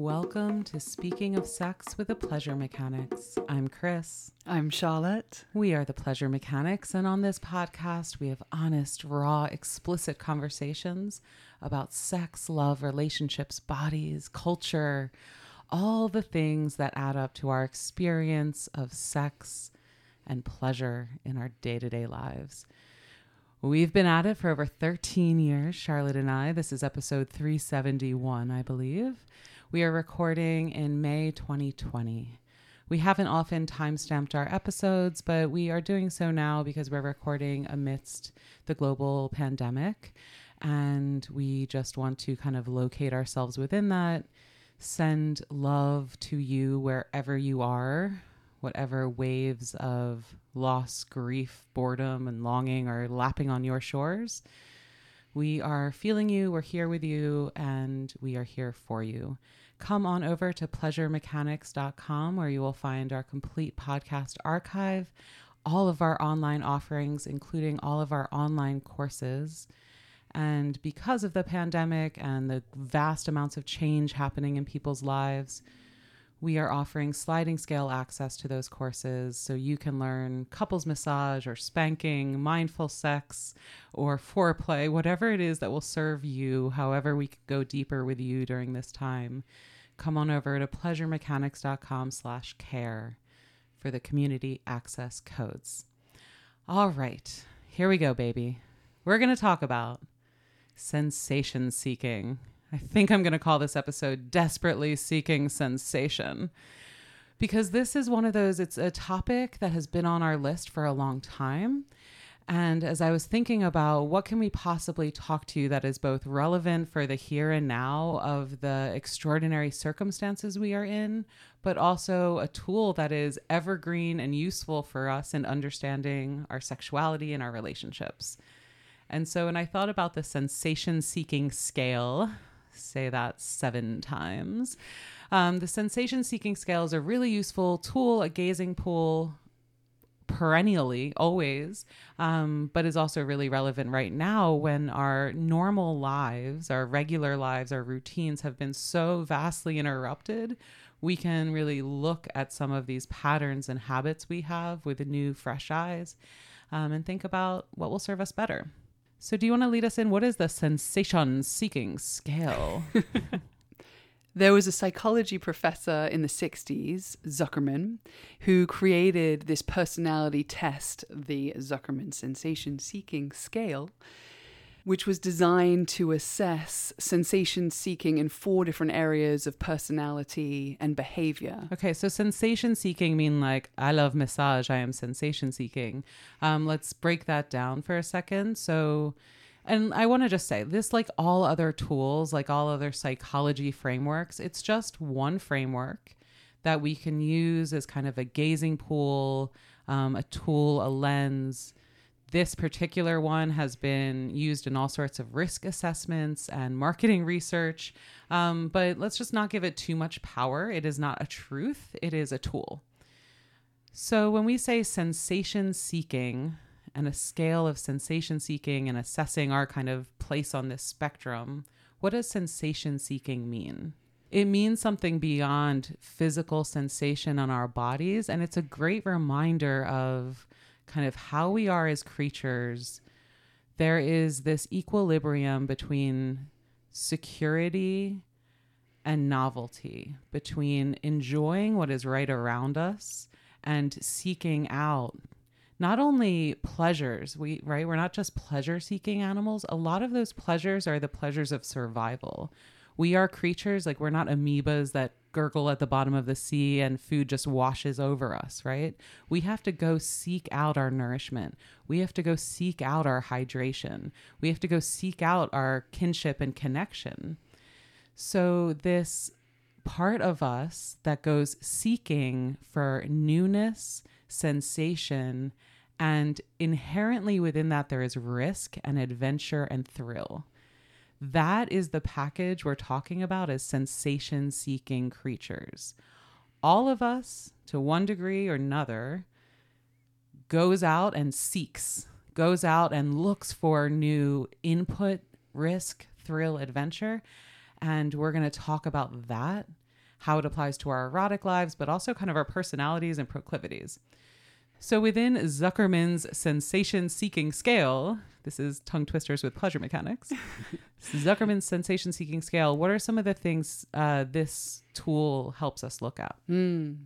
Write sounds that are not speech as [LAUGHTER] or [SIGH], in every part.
Welcome to Speaking of Sex with the Pleasure Mechanics. I'm Chris. I'm Charlotte. We are the Pleasure Mechanics, and on this podcast, we have honest, raw, explicit conversations about sex, love, relationships, bodies, culture, all the things that add up to our experience of sex and pleasure in our day to day lives. We've been at it for over 13 years, Charlotte and I. This is episode 371, I believe. We are recording in May 2020. We haven't often timestamped our episodes, but we are doing so now because we're recording amidst the global pandemic. And we just want to kind of locate ourselves within that, send love to you wherever you are, whatever waves of loss, grief, boredom, and longing are lapping on your shores. We are feeling you, we're here with you, and we are here for you. Come on over to pleasuremechanics.com where you will find our complete podcast archive, all of our online offerings, including all of our online courses. And because of the pandemic and the vast amounts of change happening in people's lives, we are offering sliding scale access to those courses so you can learn couples massage or spanking, mindful sex, or foreplay, whatever it is that will serve you, however, we could go deeper with you during this time. Come on over to pleasuremechanics.com slash care for the community access codes. All right, here we go, baby. We're going to talk about sensation seeking I think I'm going to call this episode Desperately Seeking Sensation. Because this is one of those, it's a topic that has been on our list for a long time. And as I was thinking about what can we possibly talk to that is both relevant for the here and now of the extraordinary circumstances we are in, but also a tool that is evergreen and useful for us in understanding our sexuality and our relationships. And so when I thought about the sensation seeking scale, say that seven times. Um, the sensation seeking scale is a really useful tool, a gazing pool perennially, always, um, but is also really relevant right now when our normal lives, our regular lives, our routines have been so vastly interrupted. We can really look at some of these patterns and habits we have with new, fresh eyes um, and think about what will serve us better. So, do you want to lead us in? What is the sensation seeking scale? [LAUGHS] There was a psychology professor in the 60s, Zuckerman, who created this personality test, the Zuckerman Sensation Seeking Scale, which was designed to assess sensation seeking in four different areas of personality and behavior. Okay, so sensation seeking mean like I love massage, I am sensation seeking. Um, let's break that down for a second. So, and I want to just say this, like all other tools, like all other psychology frameworks, it's just one framework that we can use as kind of a gazing pool, um, a tool, a lens this particular one has been used in all sorts of risk assessments and marketing research. Um, but let's just not give it too much power. It is not a truth, it is a tool. So when we say sensation seeking and a scale of sensation seeking and assessing our kind of place on this spectrum, what does sensation seeking mean? It means something beyond physical sensation on our bodies. And it's a great reminder of kind of how we are as creatures, there is this equilibrium between security and novelty, between enjoying what is right around us and seeking out not only pleasures we right? We're not just pleasure seeking animals. A lot of those pleasures are the pleasures of survival. We are creatures like we're not amoebas that gurgle at the bottom of the sea and food just washes over us, right? We have to go seek out our nourishment. We have to go seek out our hydration. We have to go seek out our kinship and connection. So, this part of us that goes seeking for newness, sensation, and inherently within that, there is risk and adventure and thrill. That is the package we're talking about as sensation seeking creatures. All of us, to one degree or another, goes out and seeks, goes out and looks for new input, risk, thrill, adventure. And we're going to talk about that how it applies to our erotic lives, but also kind of our personalities and proclivities. So within Zuckerman's sensation seeking scale, this is tongue twisters with pleasure mechanics. [LAUGHS] Zuckerman's sensation seeking scale, what are some of the things uh, this tool helps us look at? Mm.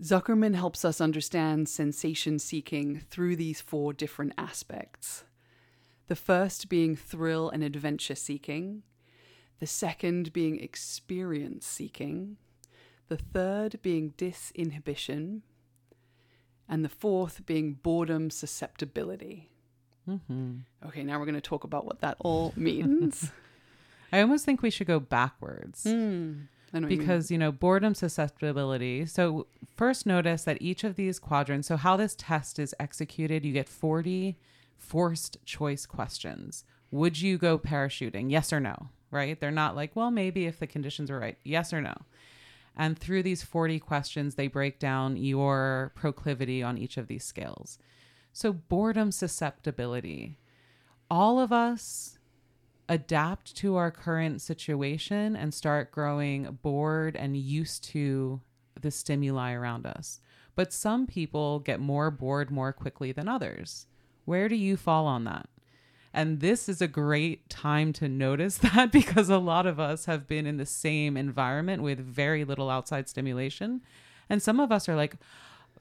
Zuckerman helps us understand sensation seeking through these four different aspects. The first being thrill and adventure seeking, the second being experience seeking, the third being disinhibition, and the fourth being boredom susceptibility. Mm-hmm. Okay, now we're going to talk about what that all [LAUGHS] means. I almost think we should go backwards. Mm, because, you, you know, boredom susceptibility. So, first notice that each of these quadrants, so how this test is executed, you get 40 forced choice questions. Would you go parachuting? Yes or no, right? They're not like, well, maybe if the conditions are right. Yes or no. And through these 40 questions, they break down your proclivity on each of these scales. So, boredom susceptibility. All of us adapt to our current situation and start growing bored and used to the stimuli around us. But some people get more bored more quickly than others. Where do you fall on that? And this is a great time to notice [LAUGHS] that because a lot of us have been in the same environment with very little outside stimulation. And some of us are like,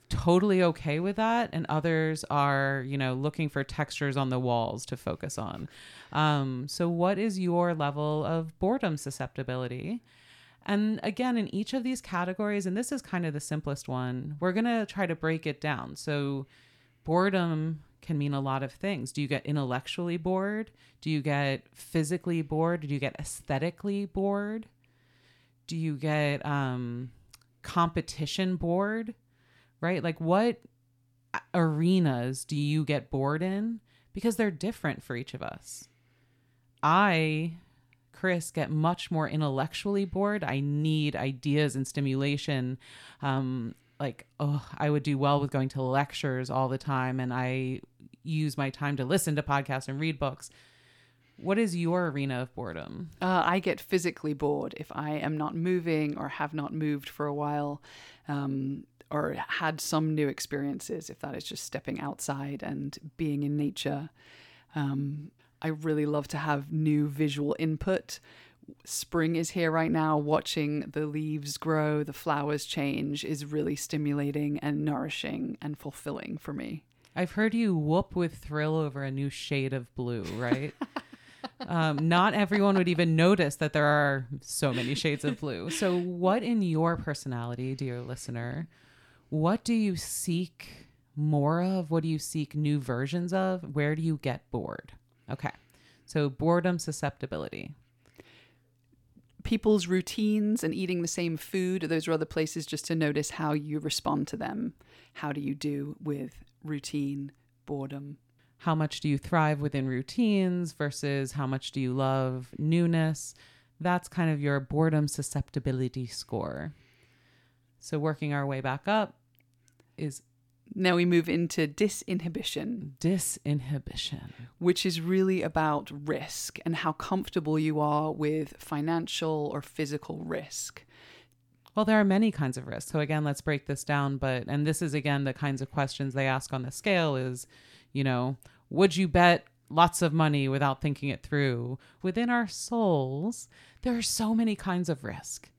totally okay with that and others are you know looking for textures on the walls to focus on. Um, so what is your level of boredom susceptibility? And again in each of these categories and this is kind of the simplest one we're going to try to break it down. So boredom can mean a lot of things. Do you get intellectually bored? Do you get physically bored? Do you get aesthetically bored? Do you get um, competition bored? Right? Like, what arenas do you get bored in? Because they're different for each of us. I, Chris, get much more intellectually bored. I need ideas and stimulation. Um, like oh i would do well with going to lectures all the time and i use my time to listen to podcasts and read books. What is your arena of boredom? Uh, i get physically bored if i am not moving or have not moved for a while um, or had some new experiences if that is just stepping outside and being in nature. Um, i really love to have new visual input. Spring is here right now, watching the leaves grow, the flowers change is really stimulating and nourishing and fulfilling for me. I've heard you whoop with thrill over a new shade of blue, right? [LAUGHS] um, not everyone would even notice that there are so many shades of blue. So, what in your personality, dear listener, what do you seek more of? What do you seek new versions of? Where do you get bored? Okay. So, boredom susceptibility people's routines and eating the same food? Those are other places just to notice how you respond to them. How do you do with routine, boredom? How much do you thrive within routines versus how much do you love newness? That's kind of your boredom susceptibility score. So, working our way back up is now we move into disinhibition. Disinhibition. Which is really about risk and how comfortable you are with financial or physical risk. Well, there are many kinds of risks. So again, let's break this down. But and this is again the kinds of questions they ask on the scale is, you know, would you bet lots of money without thinking it through? Within our souls, there are so many kinds of risk.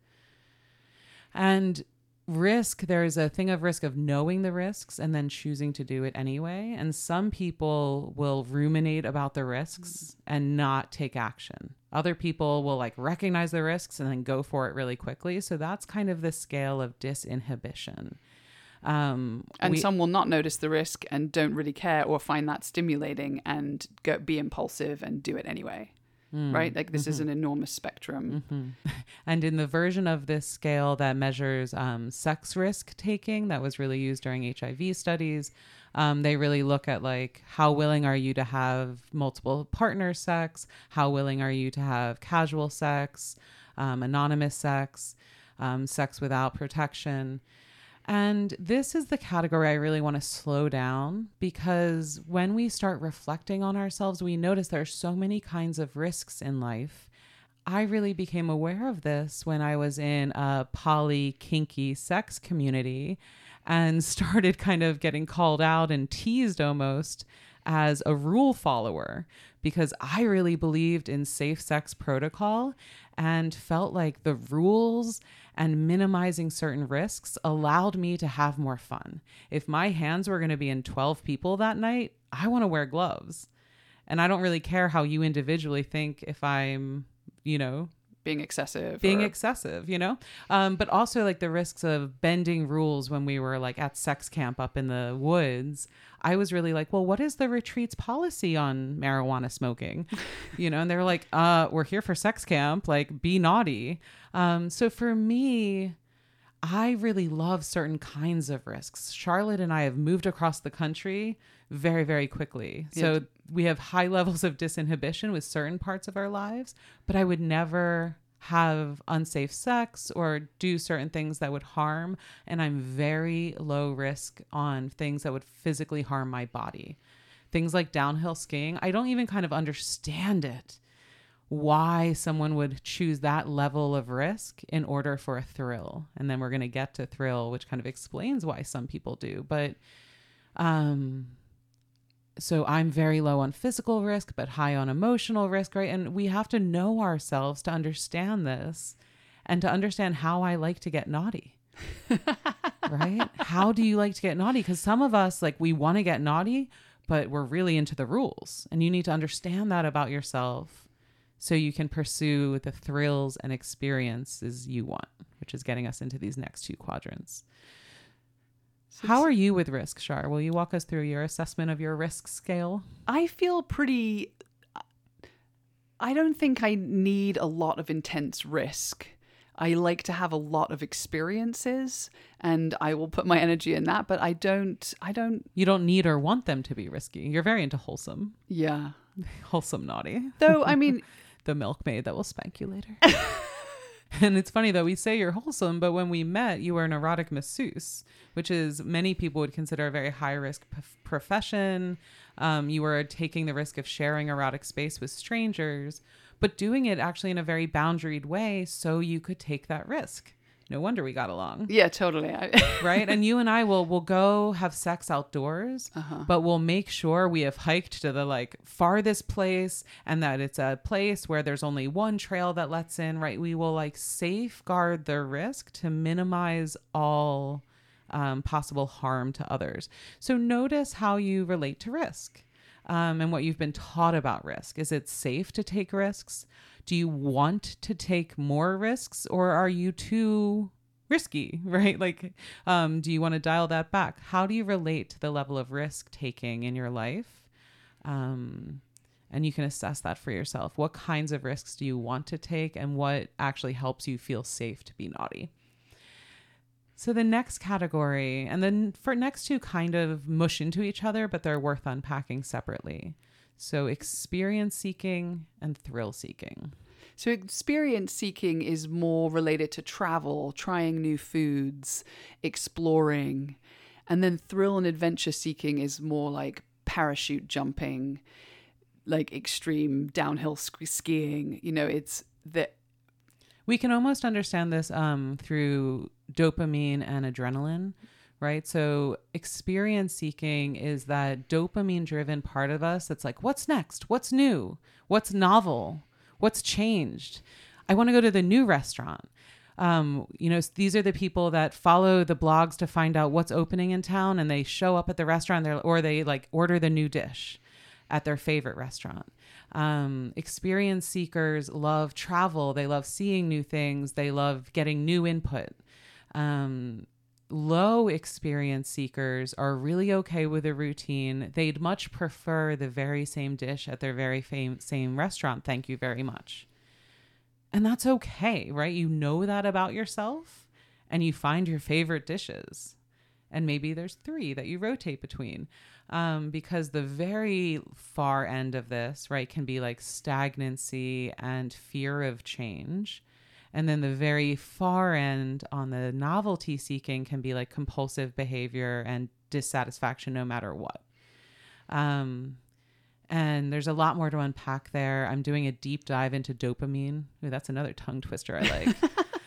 And risk there's a thing of risk of knowing the risks and then choosing to do it anyway and some people will ruminate about the risks and not take action other people will like recognize the risks and then go for it really quickly so that's kind of the scale of disinhibition um, and we, some will not notice the risk and don't really care or find that stimulating and go, be impulsive and do it anyway Mm, right? Like this mm-hmm. is an enormous spectrum. Mm-hmm. [LAUGHS] And in the version of this scale that measures um, sex risk taking, that was really used during HIV studies, um, they really look at like how willing are you to have multiple partner sex? How willing are you to have casual sex, um, anonymous sex, um, sex without protection? And this is the category I really want to slow down because when we start reflecting on ourselves, we notice there are so many kinds of risks in life. I really became aware of this when I was in a poly kinky sex community and started kind of getting called out and teased almost as a rule follower because I really believed in safe sex protocol and felt like the rules and minimizing certain risks allowed me to have more fun. If my hands were going to be in 12 people that night, I want to wear gloves. And I don't really care how you individually think if I'm, you know, being excessive being or- excessive you know? Um, but also like the risks of bending rules when we were like at sex camp up in the woods i was really like well what is the retreat's policy on marijuana smoking? [LAUGHS] You know and they were like uh we're here for sex camp like be naughty. Um, so for me I really love certain kinds of risks. Charlotte and I have moved across the country very, very quickly. So we have high [LAUGHS] levels of disinhibition with certain parts of our lives, but I would never have unsafe sex or do certain things that would harm. And I'm very low risk on things that would physically harm my body. Things like downhill skiing, I don't even kind of understand it why someone would choose that level of risk in order for a thrill. And then we're going to get to thrill, which kind of explains why some people do. But um so I'm very low on physical risk but high on emotional risk, right? And we have to know ourselves to understand this and to understand how I like to get naughty. [LAUGHS] right? How do you like to get naughty? Cuz some of us like we want to get naughty, but we're really into the rules. And you need to understand that about yourself so you can pursue the thrills and experiences you want, which is getting us into these next two quadrants. So How are you with risk, Shar? Will you walk us through your assessment of your risk scale? I feel pretty. I don't think I need a lot of intense risk. I like to have a lot of experiences, and I will put my energy in that. But I don't. I don't. You don't need or want them to be risky. You're very into wholesome, Yeah. [LAUGHS] wholesome naughty. Though I mean, [LAUGHS] The milkmaid that will spank you later. [LAUGHS] and it's funny that we say you're wholesome, but when we met, you were an erotic masseuse, which is many people would consider a very high risk p- profession. Um, you were taking the risk of sharing erotic space with strangers, but doing it actually in a very boundaried way so you could take that risk. No wonder we got along. yeah, totally. [LAUGHS] Right? And you and I will will go have sex outdoors, Uh-huh. but we'll make sure we have hiked to the like farthest place and that it's a place where there's only one trail that lets in, right? We will like safeguard the risk to minimize all um, possible harm to others. So notice how you relate to risk. Um, and what you've been taught about risk. Is it safe to take risks? Do you want to take more risks or are you too risky, [LAUGHS] right? Like, um, do you want to dial that back? How do you relate to the level of risk taking in your life? Um, and you can assess that for yourself. What kinds of risks do you want to take and what actually helps you feel safe to be naughty? So the next category, and then for next two kind of mush into each other, but they're worth unpacking separately. So experience seeking and thrill seeking. so experience seeking is more related to travel, trying new foods, exploring, and then thrill and adventure seeking is more like parachute jumping, like extreme downhill sk- skiing. You know, it's the We can almost understand this um, through dopamine and adrenaline, right? So, experience seeking is that dopamine driven part of us that's like, what's next? What's new? What's novel? What's changed? I want to go to the new restaurant. Um, you know, these are the people that follow the blogs to find out what's opening in town and they show up at the restaurant or they like order the new dish at their favorite restaurant. Um, experience seekers love travel. They love seeing new things. They love getting new input. Um, low experience seekers are really okay with a routine. They'd much prefer the very same dish at their very fam- same restaurant. Thank you very much. And that's okay, right? You know that about yourself and you find your favorite dishes. And maybe there's three that you rotate between. Um, because the very far end of this, right, can be like stagnancy and fear of change. And then the very far end on the novelty seeking can be like compulsive behavior and dissatisfaction no matter what. Um, And there's a lot more to unpack there. I'm doing a deep dive into dopamine. Ooh, that's another tongue twister I like.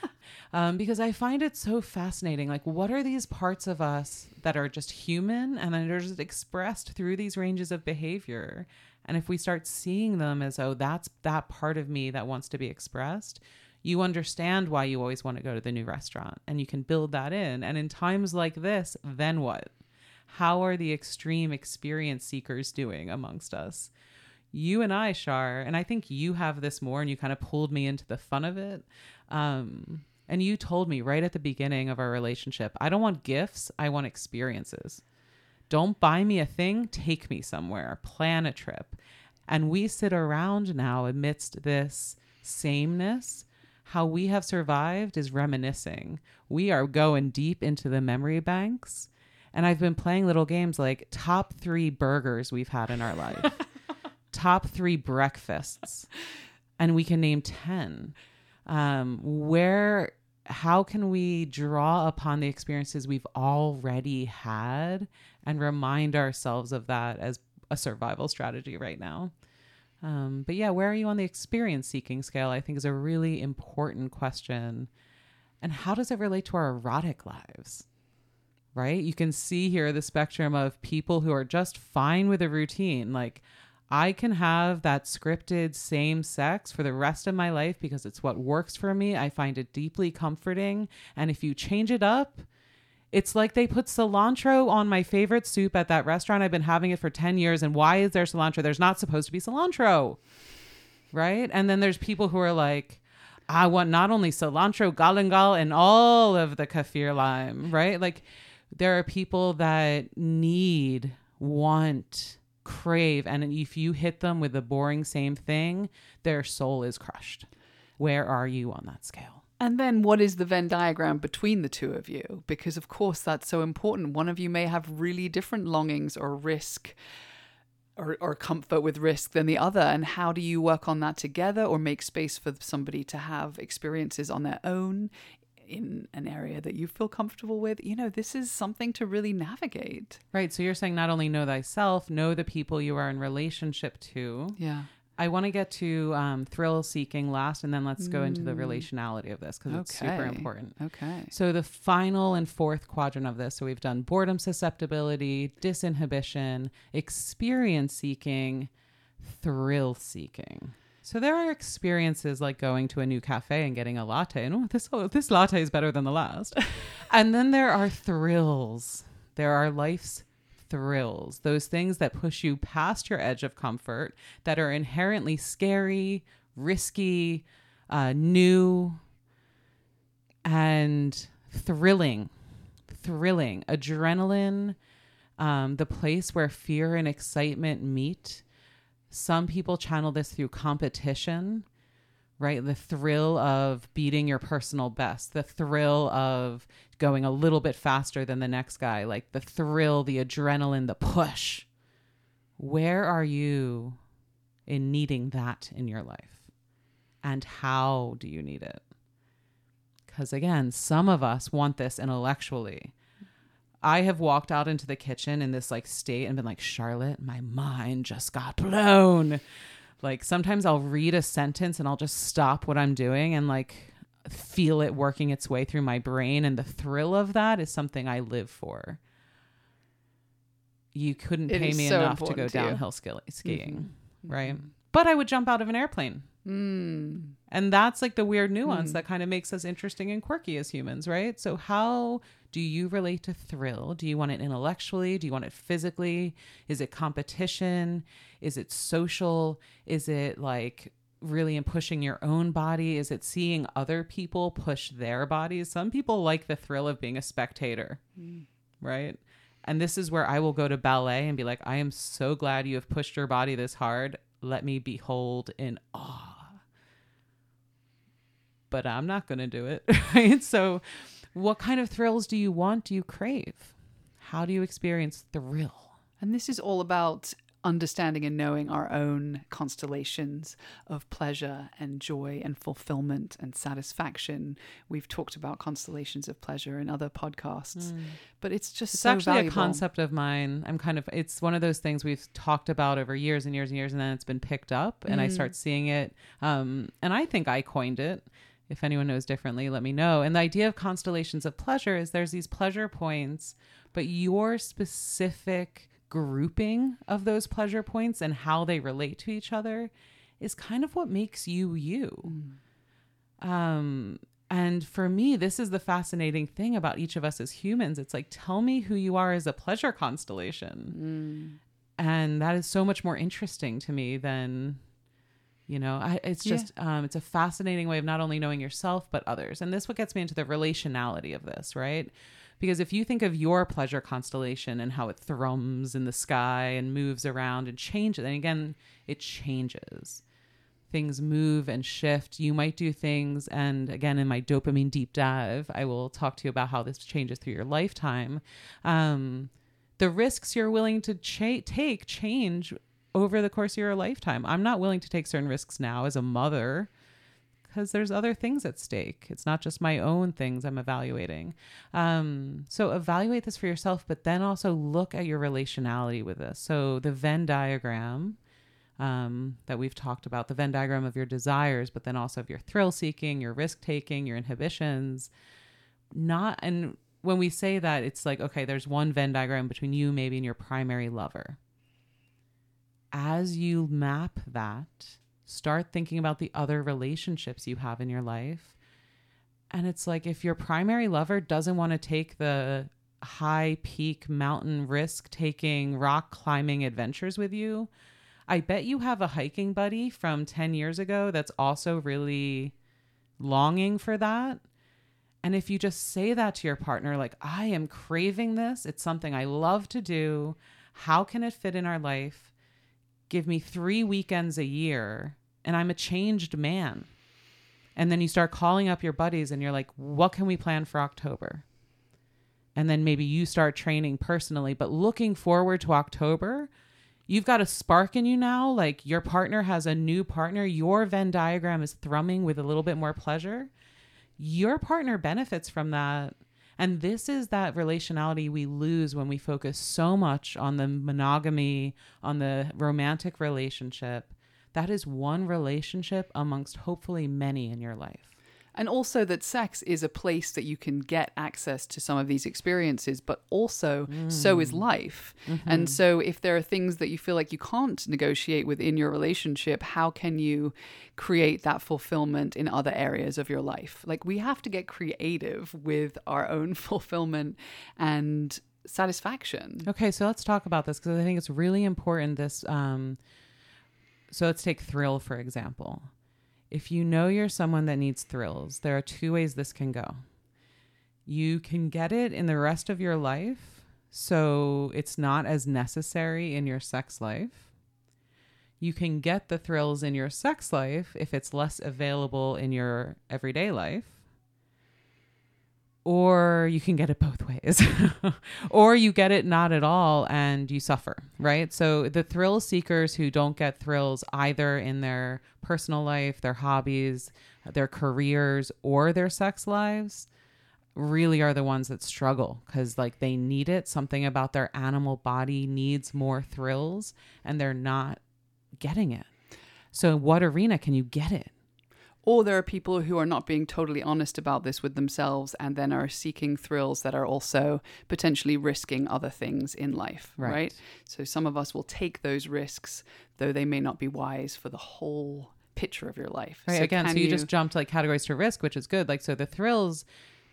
[LAUGHS] um, because I find it so fascinating. Like, what are these parts of us that are just human and then are just expressed through these ranges of behavior? And if we start seeing them as, oh, that's that part of me that wants to be expressed, you understand why you always want to go to the new restaurant and you can build that in. And in times like this, then what? How are the extreme experience seekers doing amongst us? You and I, Shar, and I think you have this more, and you kind of pulled me into the fun of it. Um, and you told me right at the beginning of our relationship, I don't want gifts, I want experiences. Don't buy me a thing, take me somewhere, plan a trip. And we sit around now amidst this sameness. How we have survived is reminiscing. We are going deep into the memory banks. And I've been playing little games like top three burgers we've had in our life, [LAUGHS] top three breakfasts, and we can name 10. Um, where how can we draw upon the experiences we've already had and remind ourselves of that as a survival strategy right now? Um, but yeah, where are you on the experience seeking scale? I think is a really important question. And how does it relate to our erotic lives? Right? You can see here the spectrum of people who are just fine with a routine. Like, I can have that scripted same sex for the rest of my life because it's what works for me. I find it deeply comforting. And if you change it up, it's like they put cilantro on my favorite soup at that restaurant. I've been having it for 10 years. And why is there cilantro? There's not supposed to be cilantro. Right. And then there's people who are like, I want not only cilantro, galangal, and all of the kaffir lime. Right. Like there are people that need, want, crave. And if you hit them with the boring same thing, their soul is crushed. Where are you on that scale? And then what is the Venn diagram between the two of you? Because, of course, that's so important. One of you may have really different longings or risk or, or comfort with risk than the other. And how do you work on that together or make space for somebody to have experiences on their own in an area that you feel comfortable with? You know, this is something to really navigate. Right. So you're saying not only know thyself, know the people you are in relationship to. Yeah. I want to get to um, thrill seeking last, and then let's go into the relationality of this because it's super Mm. Okay. important. Okay. So, the final and fourth quadrant of this so we've done boredom susceptibility, disinhibition, experience seeking, thrill seeking. So, there are experiences like going to a new cafe and getting a latte, and oh, this, oh, this latte is better than the last. [LAUGHS] and then there are thrills. There are life's thrills, those things that push you past your edge of comfort, that are inherently scary, risky, uh, new, and thrilling. Thrilling. Adrenaline, um, the place where fear and excitement meet. Some people channel this through competition, right? The thrill of beating your personal best, the thrill of going a little bit faster than the next guy, like the thrill, the adrenaline, the push. Where are you in needing that in your life? And how do you need it? Because again, some of us want this intellectually. I have walked out into the kitchen in this like state and been like, Charlotte, my mind just got blown. Like sometimes I'll read a sentence and I'll just stop what I'm doing and like feel it working its way through my brain. And the thrill of that is something I live for. You couldn't It pay me so enough to go important to you. downhill ski- skiing, mm-hmm. Mm-hmm. right? But I would jump out of an airplane. Mm. And that's like the weird nuance mm. that kind of makes us interesting and quirky as humans, right? So, how do you relate to thrill? Do you want it intellectually? Do you want it physically? Is it competition? Is it social? Is it like really in pushing your own body? Is it seeing other people push their bodies? Some people like the thrill of being a spectator, right? And this is where I will go to ballet and be like, I am so glad you have pushed your body this hard. Let me behold in awe but I'm not going to do it. [LAUGHS] Right. So, what kind of thrills do you want? Do you crave? How do you experience thrill? And this is all about understanding and knowing our own constellations of pleasure and joy and fulfillment and satisfaction. We've talked about constellations of pleasure in other podcasts, mm. but it's just it's so actually valuable. a concept of mine. I'm kind of it's one of those things we've talked about over years and years and years, and then it's been picked up, and mm. I start seeing it. Um, and I think I coined it. If anyone knows differently, let me know. And the idea of constellations of pleasure is there's these pleasure points, but your specific grouping of those pleasure points and how they relate to each other is kind of what makes you you. Mm. Um, and for me, this is the fascinating thing about each of us as humans. It's like, tell me who you are as a pleasure constellation. Mm. And that is so much more interesting to me than, you know, I, it's just, yeah. um, it's a fascinating way of not only knowing yourself, but others. And this what gets me into the relationality of this, right? Because if you think of your pleasure constellation and how it thrums in the sky and moves around and changes, and again, it changes. Things move and shift. You might do things, and again, in my dopamine deep dive, I will talk to you about how this changes through your lifetime. Um, the risks you're willing to cha- take change over the course of your lifetime. I'm not willing to take certain risks now as a mother because there's other things at stake. It's not just my own things I'm evaluating. Um, so evaluate this for yourself, but then also look at your relationality with this. So the Venn diagram um, that we've talked about, the Venn diagram of your desires, but then also of your thrill seeking, your risk taking, your inhibitions. Not and when we say that, it's like okay, there's one Venn diagram between you maybe and your primary lover. As you map that Start thinking about the other relationships you have in your life. And it's like if your primary lover doesn't want to take the high peak mountain risk taking rock climbing adventures with you, I bet you have a hiking buddy from 10 years ago that's also really longing for that. And if you just say that to your partner, like, I am craving this, it's something I love to do. How can it fit in our life? give me three weekends a year and I'm a changed man. And then you start calling up your buddies and you're like, what can we plan for October? And then maybe you start training personally, but looking forward to October, you've got a spark in you now. Like your partner has a new partner, your Venn diagram is thrumming with a little bit more pleasure. Your partner benefits from that and this is that relationality we lose when we focus so much on the monogamy, on the romantic relationship. That is one relationship amongst hopefully many in your life and also that sex is a place that you can get access to some of these experiences but also mm. so is mm. life mm-hmm. and so if there are things that you feel like you can't negotiate within your relationship how can you create that fulfillment in other areas of your life like we have to get creative with our own [LAUGHS] fulfillment and satisfaction okay so let's talk about this because i think it's really important this um so let's take thrill for example if you know you're someone that needs thrills, there are two ways this can go. You can get it in the rest of your life, so it's not as necessary in your sex life. You can get the thrills in your sex life if it's less available in your everyday life or you can get it both ways. [LAUGHS] Or you get it not at all and you suffer right? So the thrill seekers who don't get thrills either in their personal life their hobbies their careers or their sex lives really are the ones that struggle because like they need it. Something about their animal body needs more thrills and they're not getting it. So what arena can you get it or there are people who are not being totally honest about this with themselves and then are seeking thrills that are also potentially risking other things in life, right? right? So some of us will take those risks, though they may not be wise for the whole picture of your life. Right. So Again, so you, you just jumped like categories to risk, which is good. Like, so the thrills,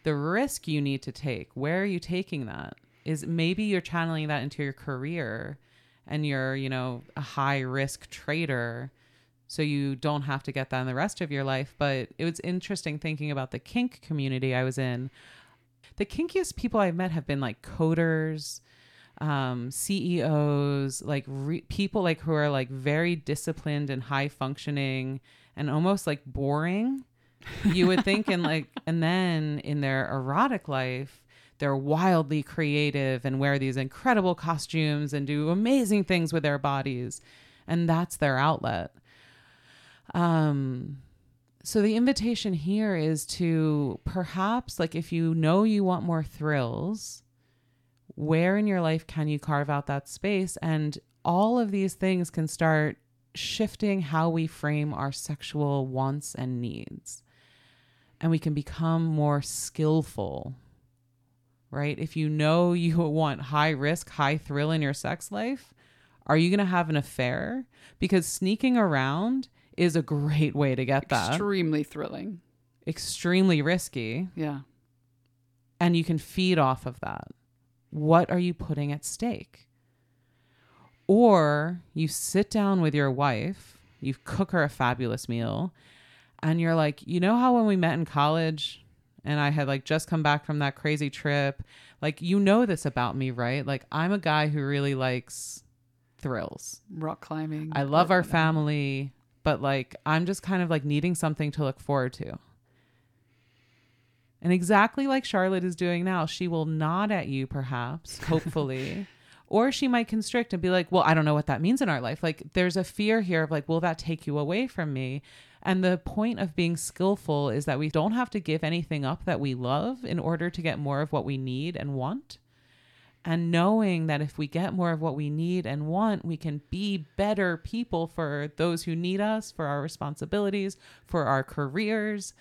the risk you need to take, where are you taking that? Is maybe you're channeling that into your career and you're, you know, a high risk trader so you don't have to get that in the rest of your life. But it was interesting thinking about the kink community I was in. The kinkiest people I've met have been like coders, um, CEOs, like re- people like who are like very disciplined and high functioning and almost like boring. You would think, and like, [LAUGHS] and then in their erotic life, they're wildly creative and wear these incredible costumes and do amazing things with their bodies. And that's their outlet. Um, so the invitation here is to perhaps, like, if you know you want more thrills, where in your life can you carve out that space? And all of these things can start shifting how we frame our sexual wants and needs. And we can become more skillful, right? If you know [LAUGHS] you want high risk, high thrill in your sex life, are you going to have an affair? Because sneaking around is a great way to get that. Extremely thrilling. Extremely risky. Yeah. And you can feed off of that. What are you putting at stake? Or you sit down with your wife, you cook her a fabulous meal, and you're like, you know how when we met in college and I had like just come back from that crazy trip, like, you know this about me, right? Like, I'm a guy who really likes thrills. Rock climbing. I love our family, but like I'm just kind of like needing something to look forward to. And exactly like Charlotte is doing now, she will nod at you, perhaps, [LAUGHS] hopefully. or she might constrict and be like, well, I don't know what that means in our life. Like, there's a fear here of like, will that take you away from me? And the point of being skillful is that we don't have to give anything up that we love in order to get more of what we need and want. And knowing that if we get more of what we need and want, we can be better people for those who need us, for our responsibilities, for our careers.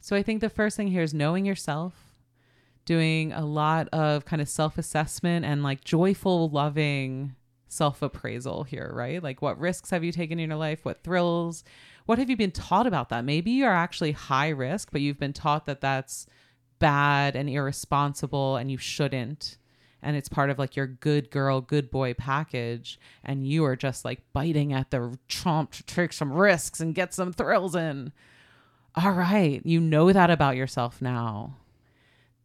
So I think the first thing here is knowing yourself, doing a lot of kind of self assessment and like joyful, loving self appraisal here, right? Like, what risks have you taken in your life? What thrills? What have you been taught about that? Maybe you're actually high risk, but you've been taught that that's bad and irresponsible and you shouldn't. And it's part of like your good girl, good boy package. And you are just like biting at the trump to take some risks and get some thrills in. All right. You know that about yourself now.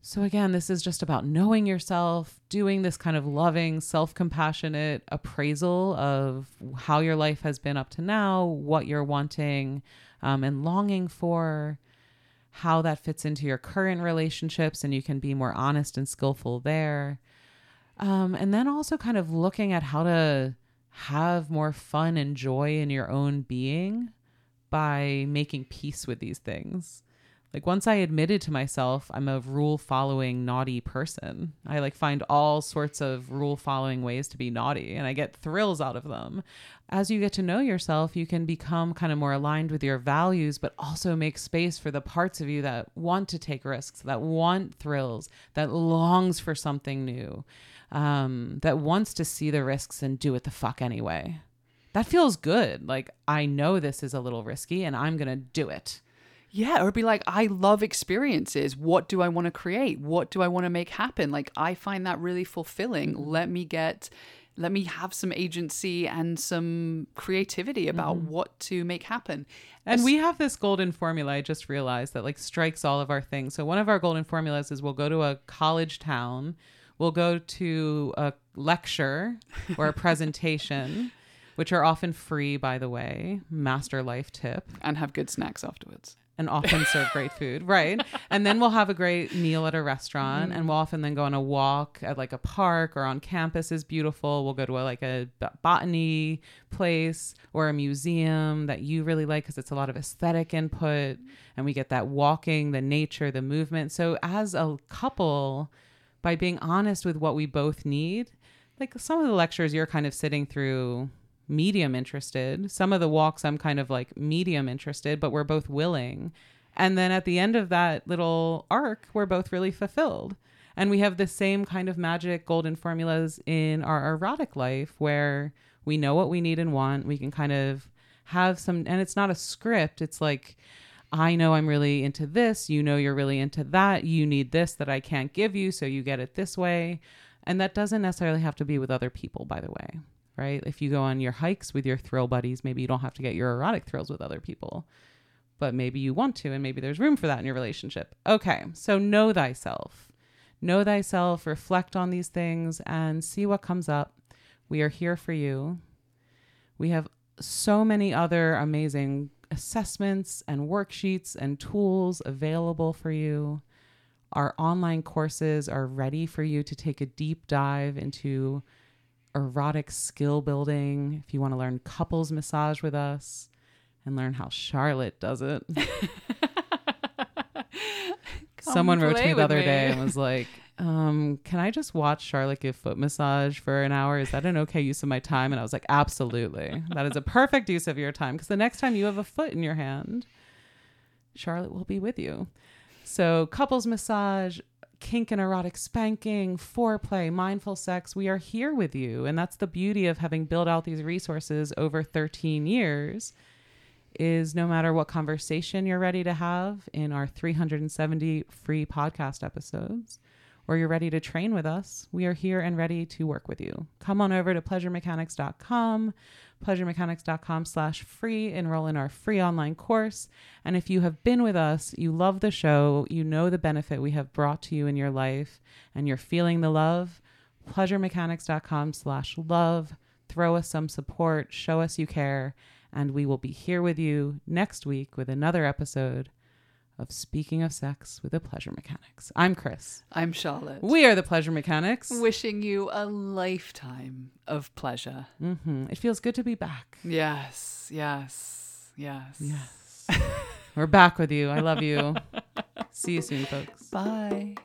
So, again, this is just about knowing yourself, doing this kind of loving, self compassionate appraisal of how your life has been up to now, what you're wanting um, and longing for, how that fits into your current relationships, and you can be more honest and skillful there. Um, and then also kind of looking at how to have more fun and joy in your own being by making peace with these things. Like once I admitted to myself I'm a rule following naughty person. I like find all sorts of rule following ways to be naughty and I get thrills out of them. As you get to know yourself, you can become kind of more aligned with your values but also make space for the parts of you that want to take risks, that want thrills, that longs for something new. Um, that wants to see the risks and do it the fuck anyway. That feels good. Like I know this is a little risky and I'm going to do it. Yeah, or be like, I love experiences. What do I want to create? What do I want to make happen? Like, I find that really fulfilling. Mm-hmm. Let me get, let me have some agency and some creativity about mm-hmm. what to make happen. And we have this golden formula. I just realized that like strikes all of our things. So one of our golden formulas is we'll go to a college town, we'll go to a lecture or a presentation, which are often free, by the way. Master life tip. and have good snacks afterwards. and often serve great food, right? And then we'll have a great meal at a restaurant, and we'll often then go on a walk at like a park or on campus is beautiful. We'll go to a, like a botany place or a museum that you really like because it's a lot of aesthetic input, and we get that walking, the nature, the movement. So as a couple, by being honest with what we both need, like some of the lectures you're kind of sitting through medium interested. Some of the walks I'm kind of like medium interested, but we're both willing. And then at the end of that little arc, we're both really fulfilled. And we have the same kind of magic golden formulas in our erotic life where we know what we need and want. We can kind of have some, and it's not a script. It's like, I know I'm really into this. You know, you're really into that. You need this that I can't give you. So you get it this way. And that doesn't necessarily have to be with other people, by the way right? If you go on your hikes with your thrill buddies, maybe you don't have to get your erotic thrills with other people, but maybe you want to, and maybe there's room for that in your relationship. Okay, so know thyself. Know thyself, reflect on these things, and see what comes up. We are here for you. We have so many other amazing assessments and worksheets and tools available for you. Our online courses are ready for you to take a deep dive into erotic skill building. If you want to learn couples massage with us and learn how Charlotte does it. [LAUGHS] Someone wrote to me the other me. day and was [LAUGHS] like, um, can I just watch Charlotte give foot massage for an hour? Is that an okay use of my time? And I was like, absolutely. That is a perfect use of your time because the next time you have a foot in your hand, Charlotte will be with you. So, couples massage, kink and erotic spanking, foreplay, mindful sex, we are here with you. And that's the beauty of having built out these resources over 13 years is no matter what conversation you're ready to have in our 370 free podcast episodes or you're ready to train with us, we are here and ready to work with you. Come on over to pleasuremechanics.com, pleasuremechanics.com slash free, enroll in our free online course. And if you have been with us, you love the show, you know the benefit we have brought to you in your life, and you're feeling the love, pleasuremechanics.com slash love. Throw us some support, show us you care, and we will be here with you next week with another episode of Speaking of Sex with the Pleasure Mechanics. I'm Chris. I'm Charlotte. We are the Pleasure Mechanics. Wishing you a lifetime of pleasure. hmm It feels good to be back. Yes, yes, yes. Yes. [LAUGHS] We're back with you. I love you. See you soon, folks. Bye.